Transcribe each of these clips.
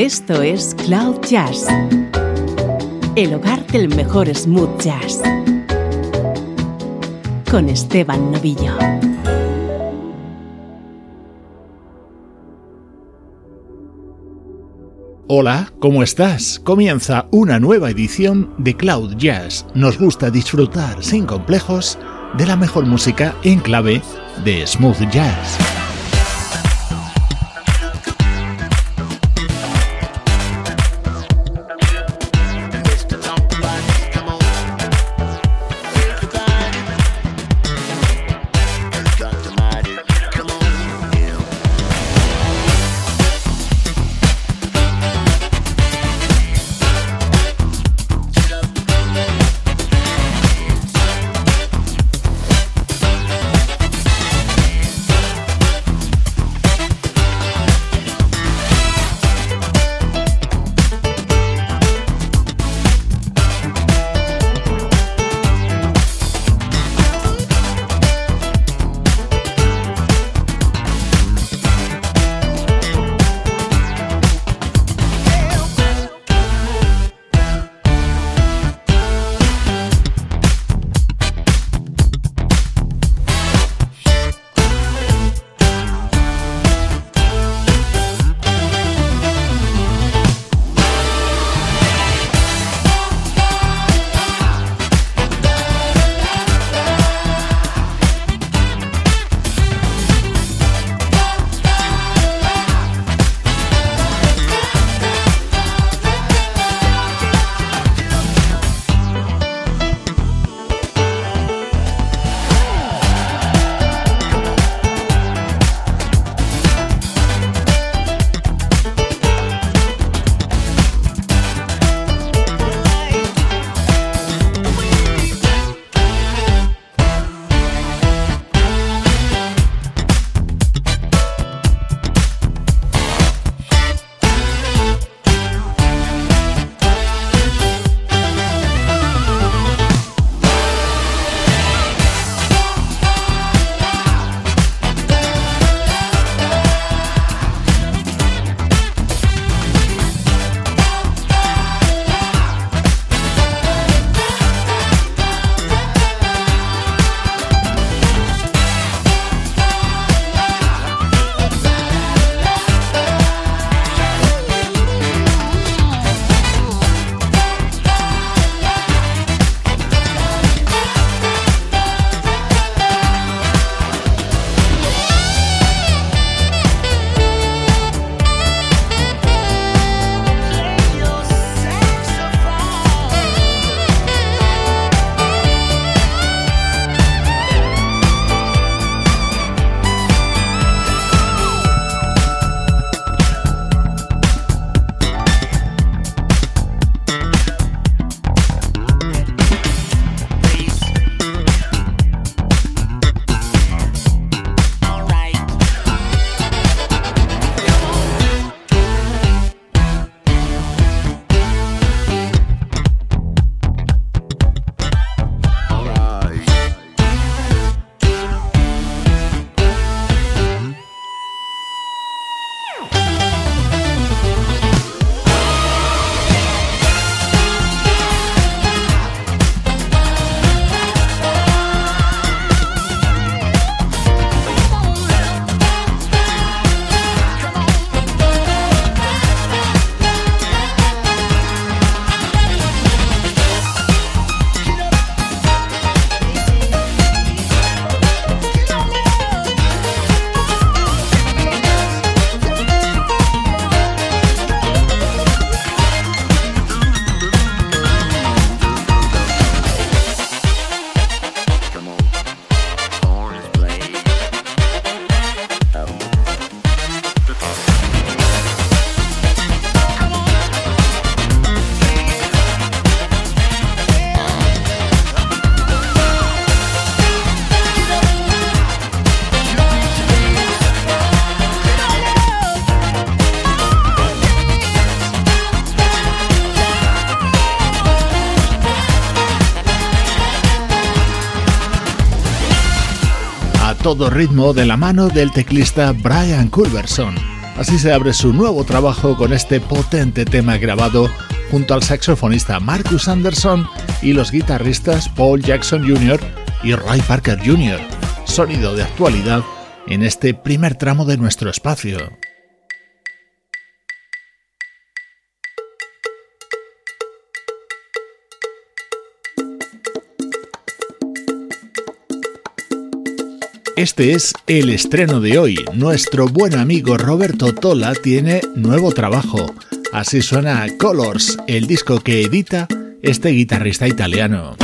Esto es Cloud Jazz, el hogar del mejor smooth jazz, con Esteban Novillo. Hola, ¿cómo estás? Comienza una nueva edición de Cloud Jazz. Nos gusta disfrutar sin complejos de la mejor música en clave de smooth jazz. Ritmo de la mano del teclista Brian Culverson. Así se abre su nuevo trabajo con este potente tema grabado junto al saxofonista Marcus Anderson y los guitarristas Paul Jackson Jr. y Ray Parker Jr. Sonido de actualidad en este primer tramo de nuestro espacio. Este es el estreno de hoy. Nuestro buen amigo Roberto Tola tiene nuevo trabajo. Así suena Colors, el disco que edita este guitarrista italiano.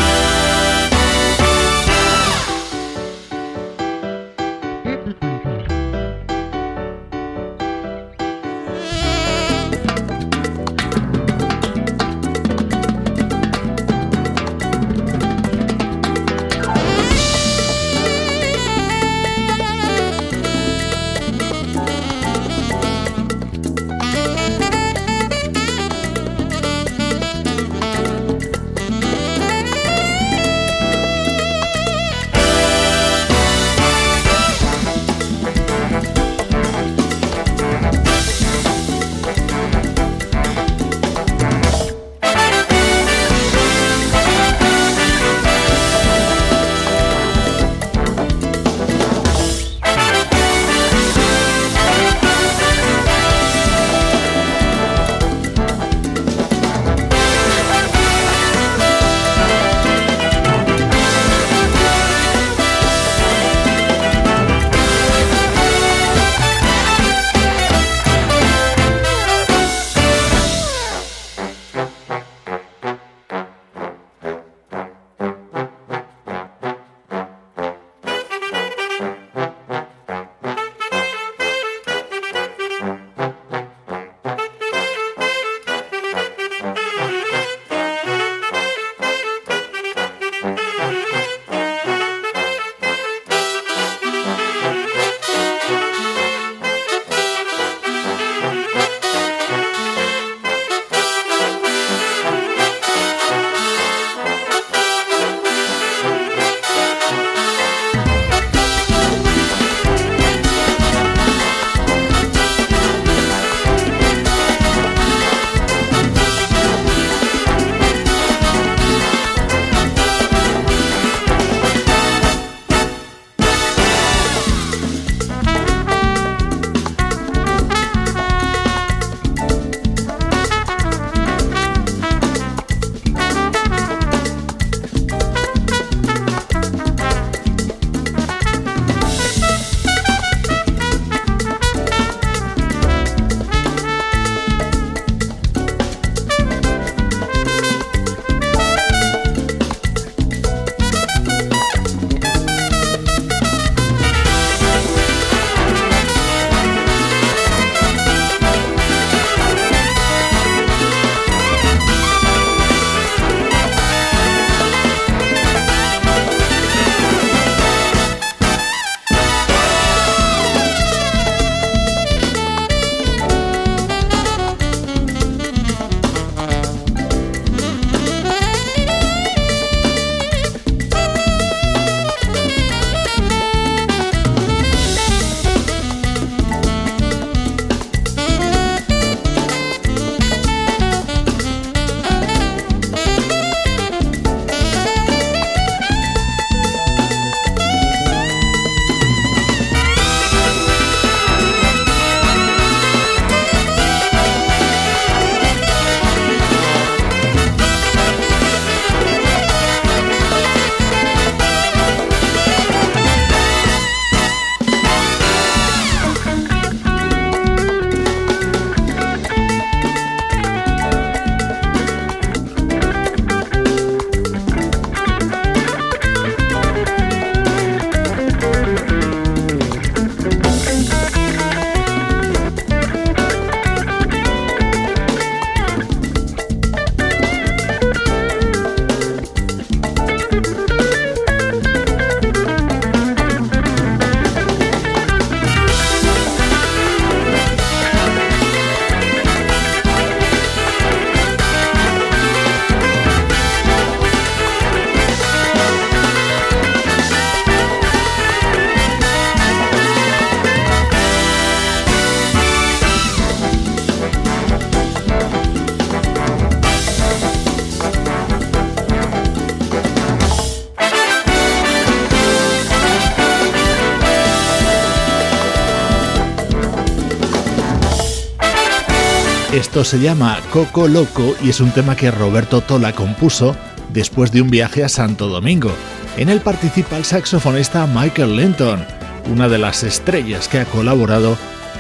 Esto se llama Coco Loco y es un tema que Roberto Tola compuso después de un viaje a Santo Domingo. En él participa el saxofonista Michael Linton, una de las estrellas que ha colaborado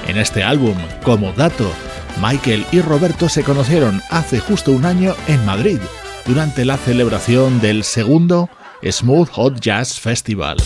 en este álbum. Como dato, Michael y Roberto se conocieron hace justo un año en Madrid, durante la celebración del segundo Smooth Hot Jazz Festival.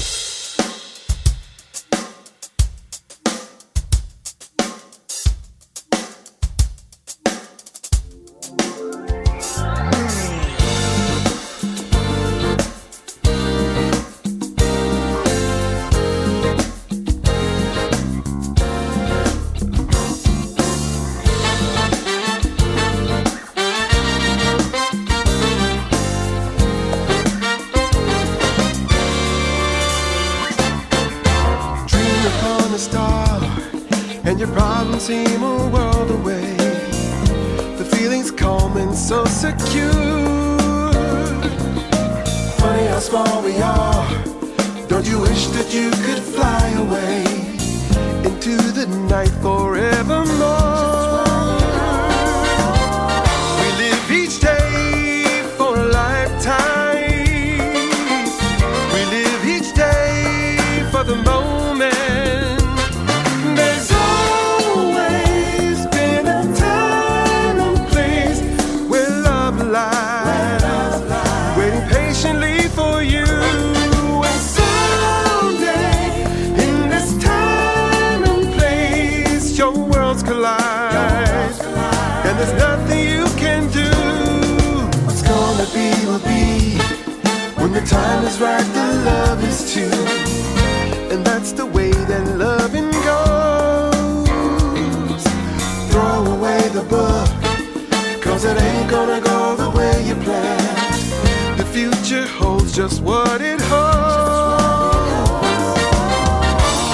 gonna go the way you planned. The future holds just what it holds.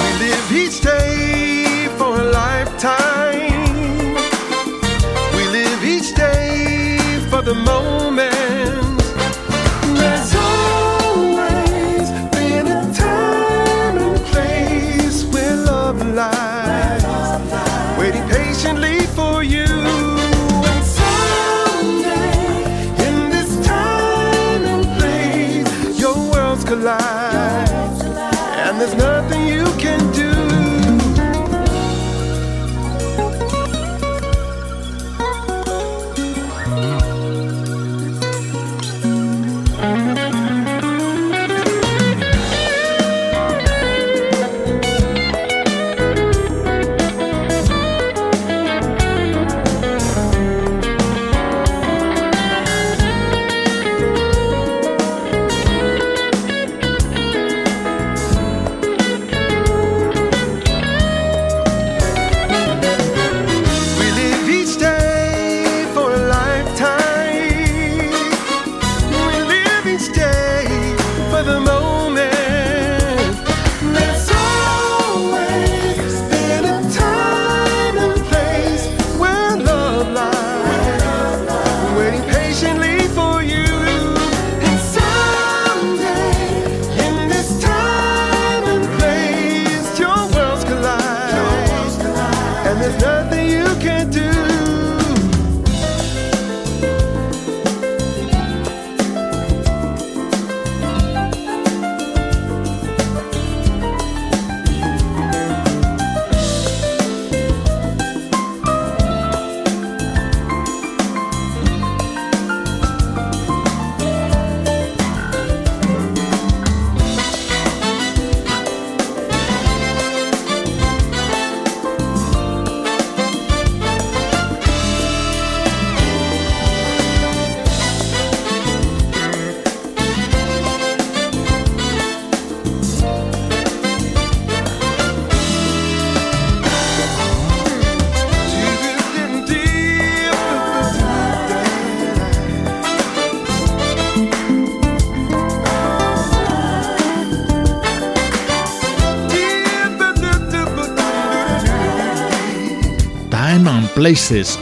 We live each day for a lifetime. We live each day for the moment.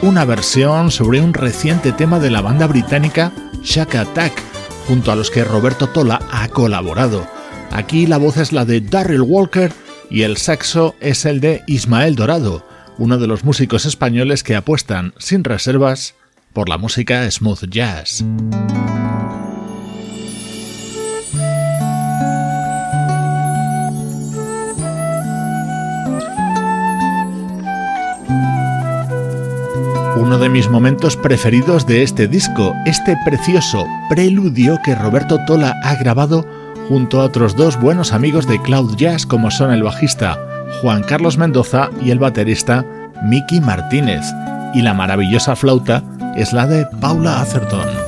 Una versión sobre un reciente tema de la banda británica Shack Attack, junto a los que Roberto Tola ha colaborado. Aquí la voz es la de Darryl Walker y el saxo es el de Ismael Dorado, uno de los músicos españoles que apuestan sin reservas por la música smooth jazz. Uno de mis momentos preferidos de este disco, este precioso preludio que Roberto Tola ha grabado junto a otros dos buenos amigos de Cloud Jazz como son el bajista Juan Carlos Mendoza y el baterista Mickey Martínez. Y la maravillosa flauta es la de Paula Atherton.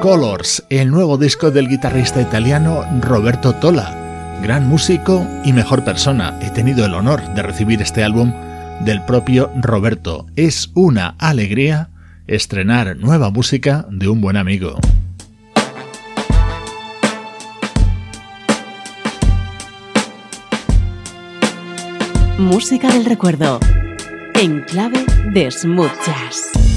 Colors, el nuevo disco del guitarrista italiano Roberto Tola. Gran músico y mejor persona. He tenido el honor de recibir este álbum del propio Roberto. Es una alegría estrenar nueva música de un buen amigo. Música del recuerdo. En clave de smooth jazz.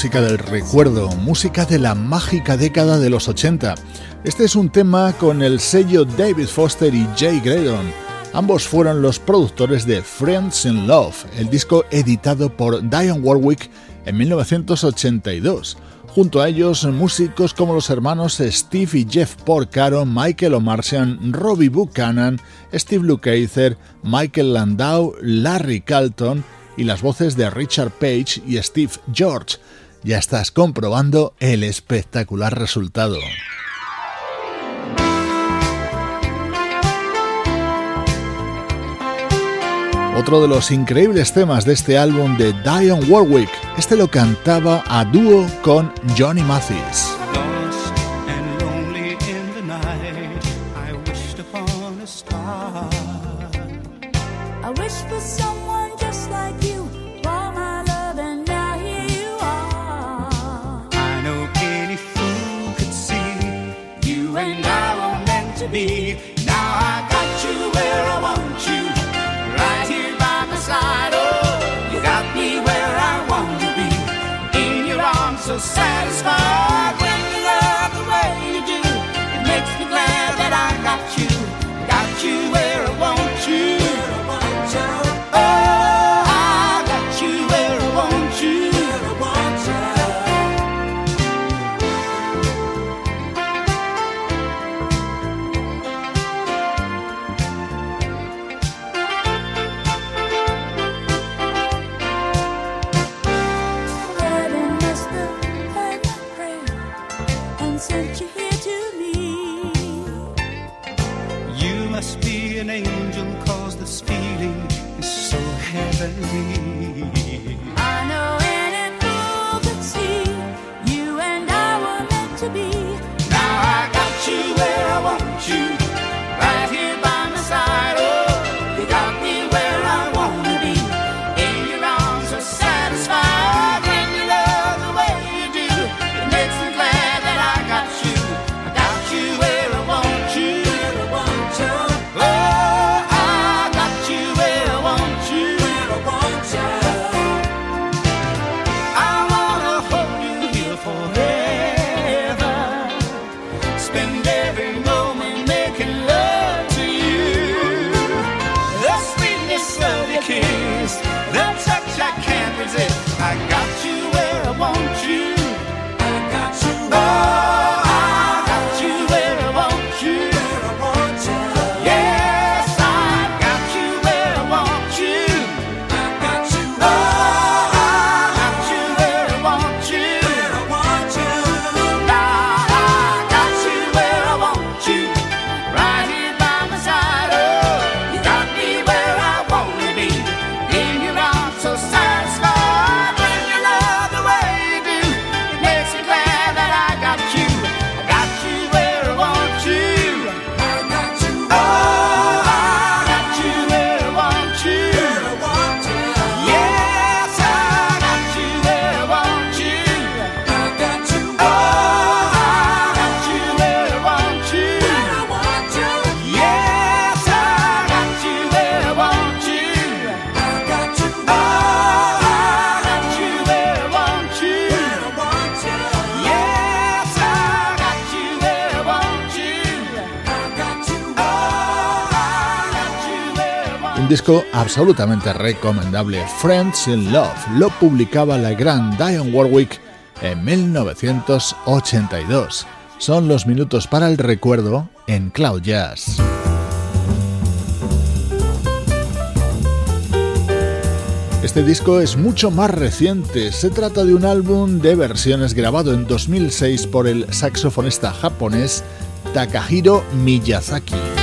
Música del recuerdo, música de la mágica década de los 80. Este es un tema con el sello David Foster y Jay Graydon. Ambos fueron los productores de Friends in Love, el disco editado por Diane Warwick en 1982. Junto a ellos, músicos como los hermanos Steve y Jeff Porcaro, Michael O'Martian, Robbie Buchanan, Steve Lukather, Michael Landau, Larry Calton y las voces de Richard Page y Steve George. Ya estás comprobando el espectacular resultado. Otro de los increíbles temas de este álbum de Dion Warwick, este lo cantaba a dúo con Johnny Mathis. Absolutamente recomendable, Friends in Love. Lo publicaba la gran Diane Warwick en 1982. Son los minutos para el recuerdo en Cloud Jazz. Este disco es mucho más reciente, se trata de un álbum de versiones grabado en 2006 por el saxofonista japonés Takahiro Miyazaki.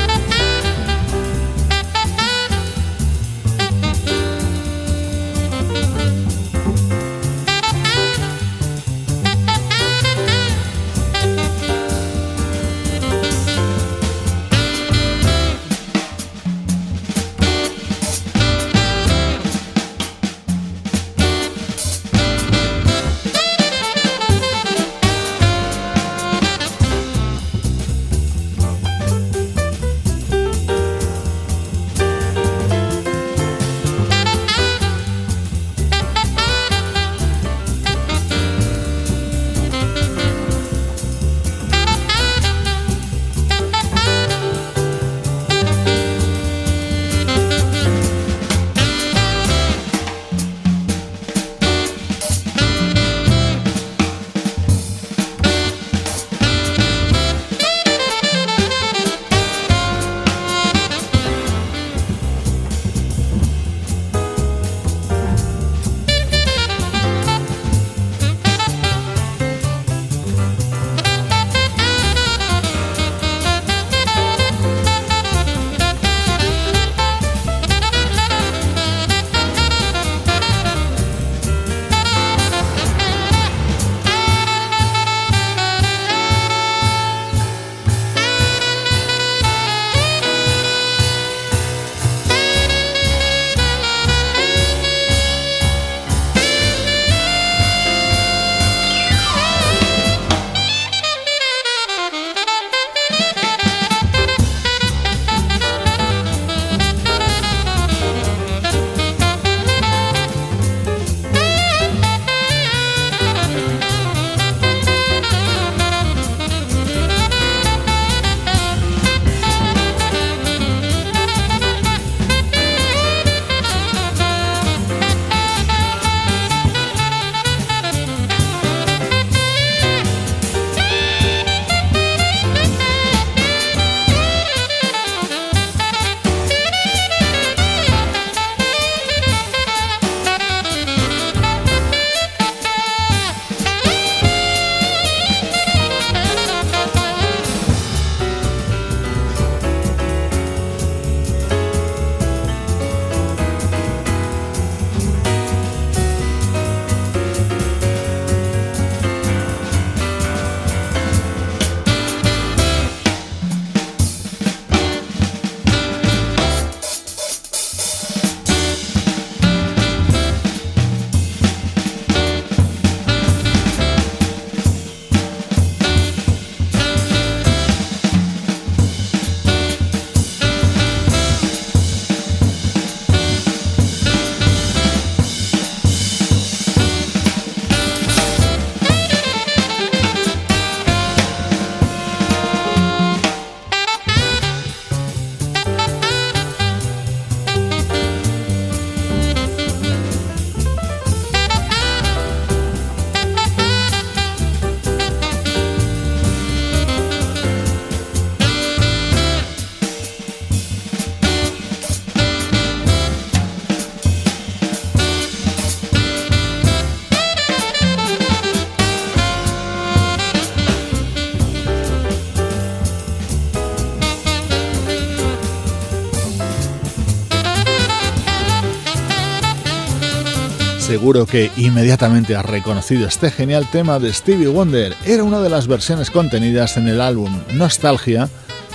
Seguro que inmediatamente has reconocido este genial tema de Stevie Wonder. Era una de las versiones contenidas en el álbum Nostalgia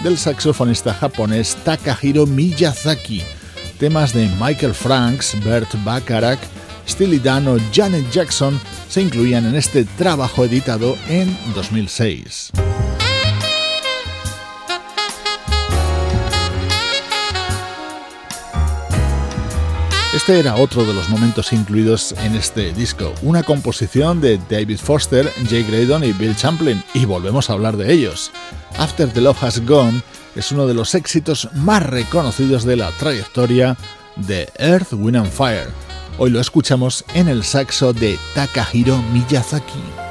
del saxofonista japonés Takahiro Miyazaki. Temas de Michael Franks, Bert Bacharach, Steely Dan o Janet Jackson se incluían en este trabajo editado en 2006. Este era otro de los momentos incluidos en este disco, una composición de David Foster, Jay Graydon y Bill Champlin, y volvemos a hablar de ellos. After the Love Has Gone es uno de los éxitos más reconocidos de la trayectoria de Earth, Wind and Fire. Hoy lo escuchamos en el saxo de Takahiro Miyazaki.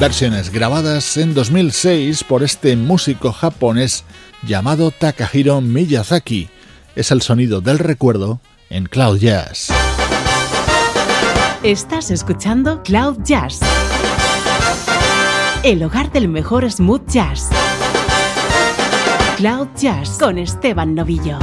Versiones grabadas en 2006 por este músico japonés llamado Takahiro Miyazaki. Es el sonido del recuerdo en Cloud Jazz. Estás escuchando Cloud Jazz, el hogar del mejor smooth jazz. Cloud Jazz con Esteban Novillo.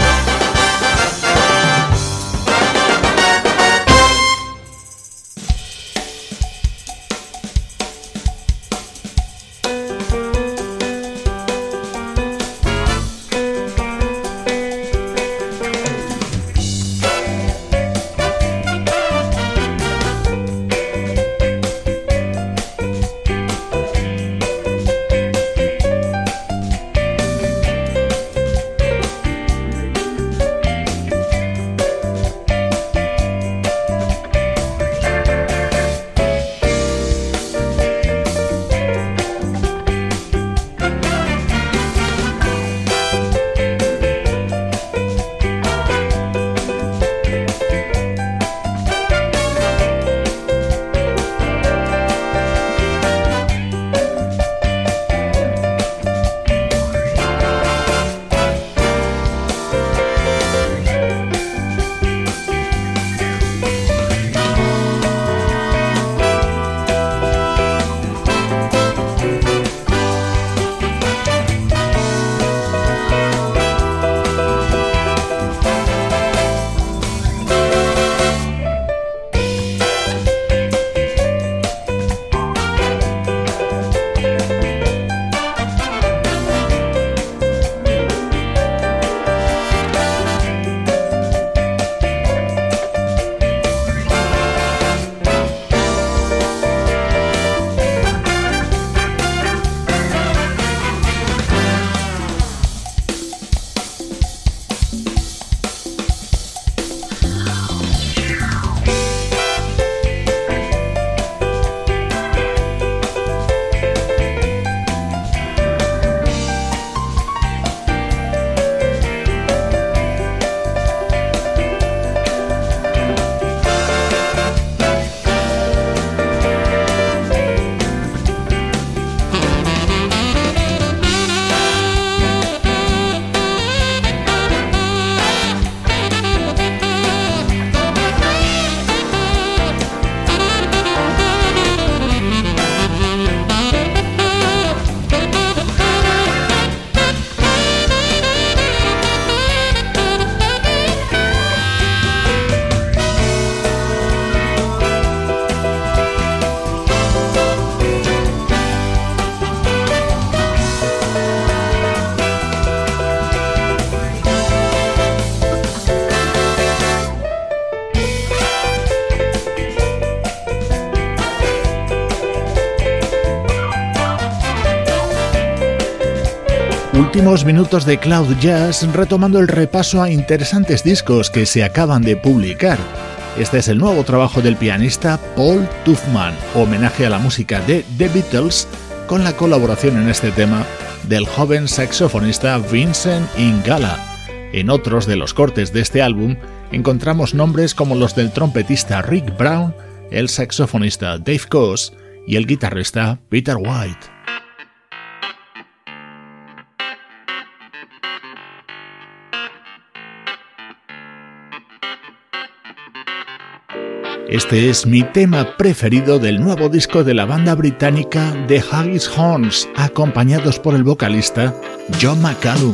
Minutos de Cloud Jazz retomando el repaso a interesantes discos que se acaban de publicar. Este es el nuevo trabajo del pianista Paul Tuffman, homenaje a la música de The Beatles con la colaboración en este tema del joven saxofonista Vincent Ingala. En otros de los cortes de este álbum encontramos nombres como los del trompetista Rick Brown, el saxofonista Dave Coase y el guitarrista Peter White. Este es mi tema preferido del nuevo disco de la banda británica The Haggis Horns, acompañados por el vocalista John McCallum.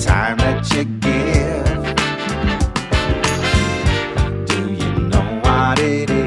time that you give. Do you know what it is?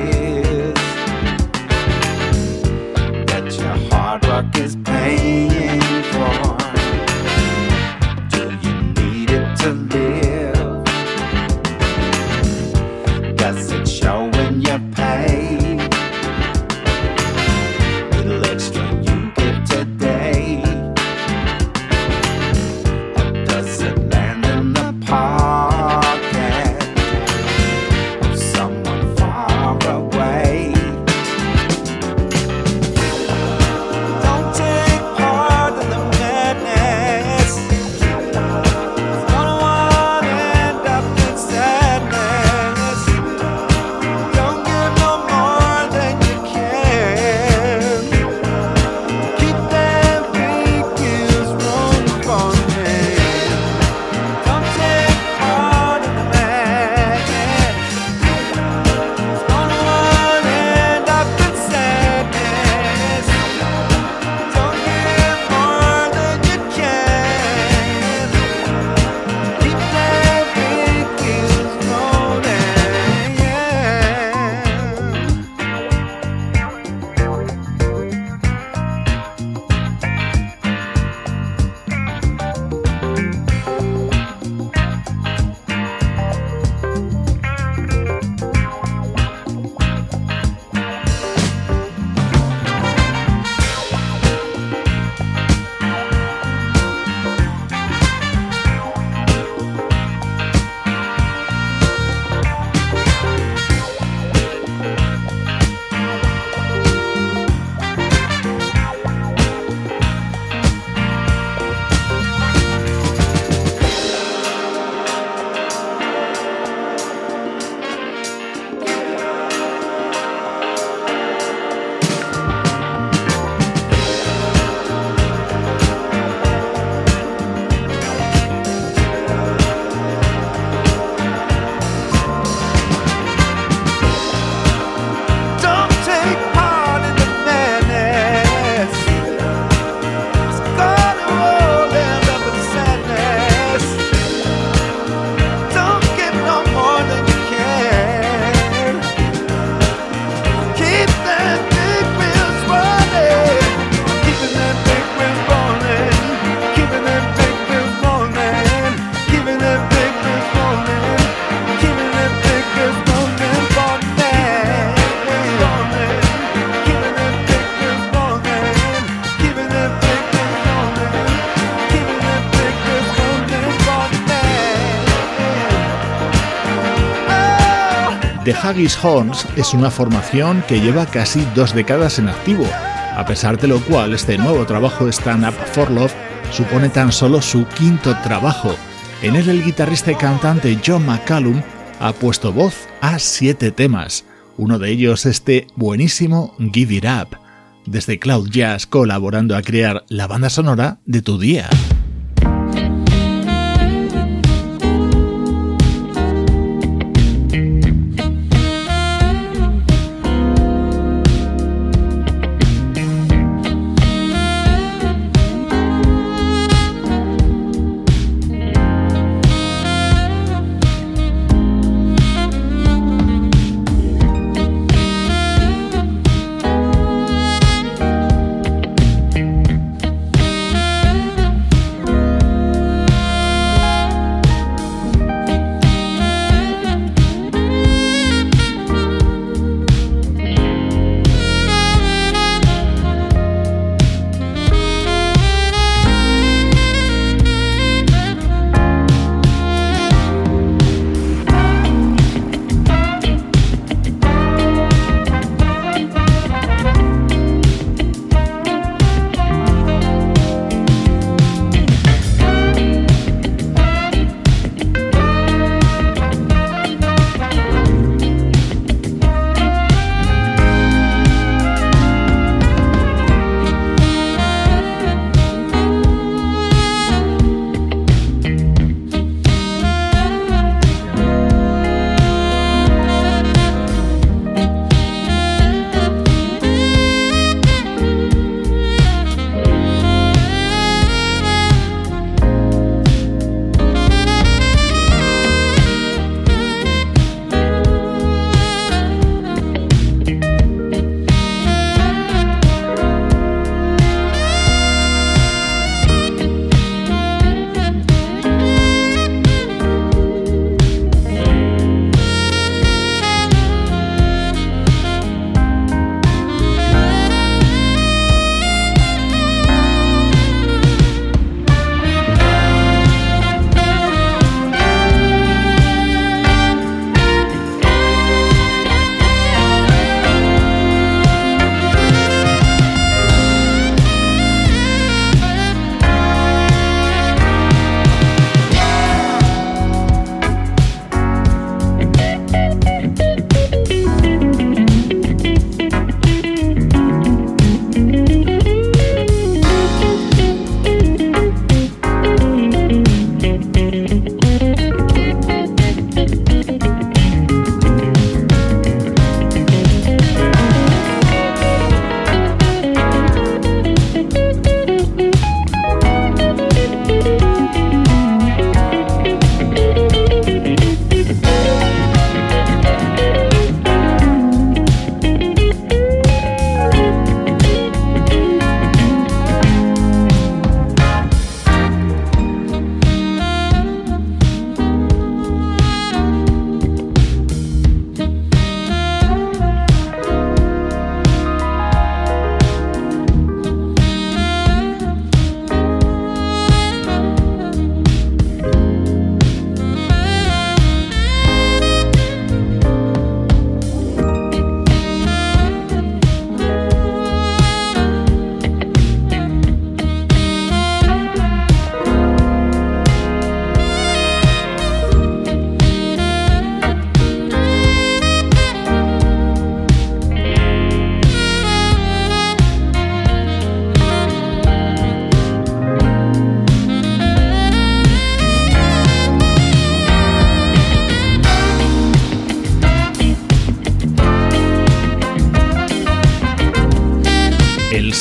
Haggis Horns es una formación que lleva casi dos décadas en activo, a pesar de lo cual este nuevo trabajo Stand Up for Love supone tan solo su quinto trabajo. En él el guitarrista y cantante John McCallum ha puesto voz a siete temas, uno de ellos este buenísimo Give It Up, desde Cloud Jazz colaborando a crear la banda sonora de tu día.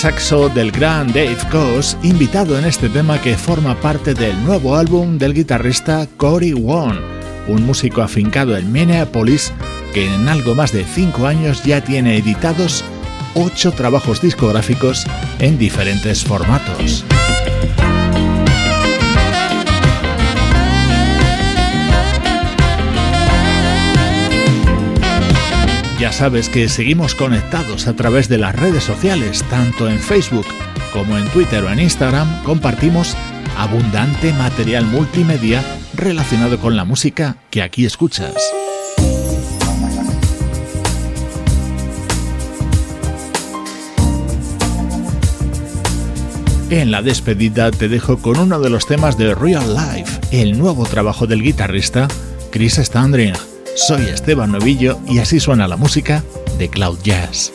Saxo del gran Dave Coase, invitado en este tema que forma parte del nuevo álbum del guitarrista Cory Wong, un músico afincado en Minneapolis que en algo más de 5 años ya tiene editados 8 trabajos discográficos en diferentes formatos. Sabes que seguimos conectados a través de las redes sociales, tanto en Facebook como en Twitter o en Instagram, compartimos abundante material multimedia relacionado con la música que aquí escuchas. En la despedida te dejo con uno de los temas de Real Life, el nuevo trabajo del guitarrista Chris Standring. Soy Esteban Novillo y así suena la música de Cloud Jazz.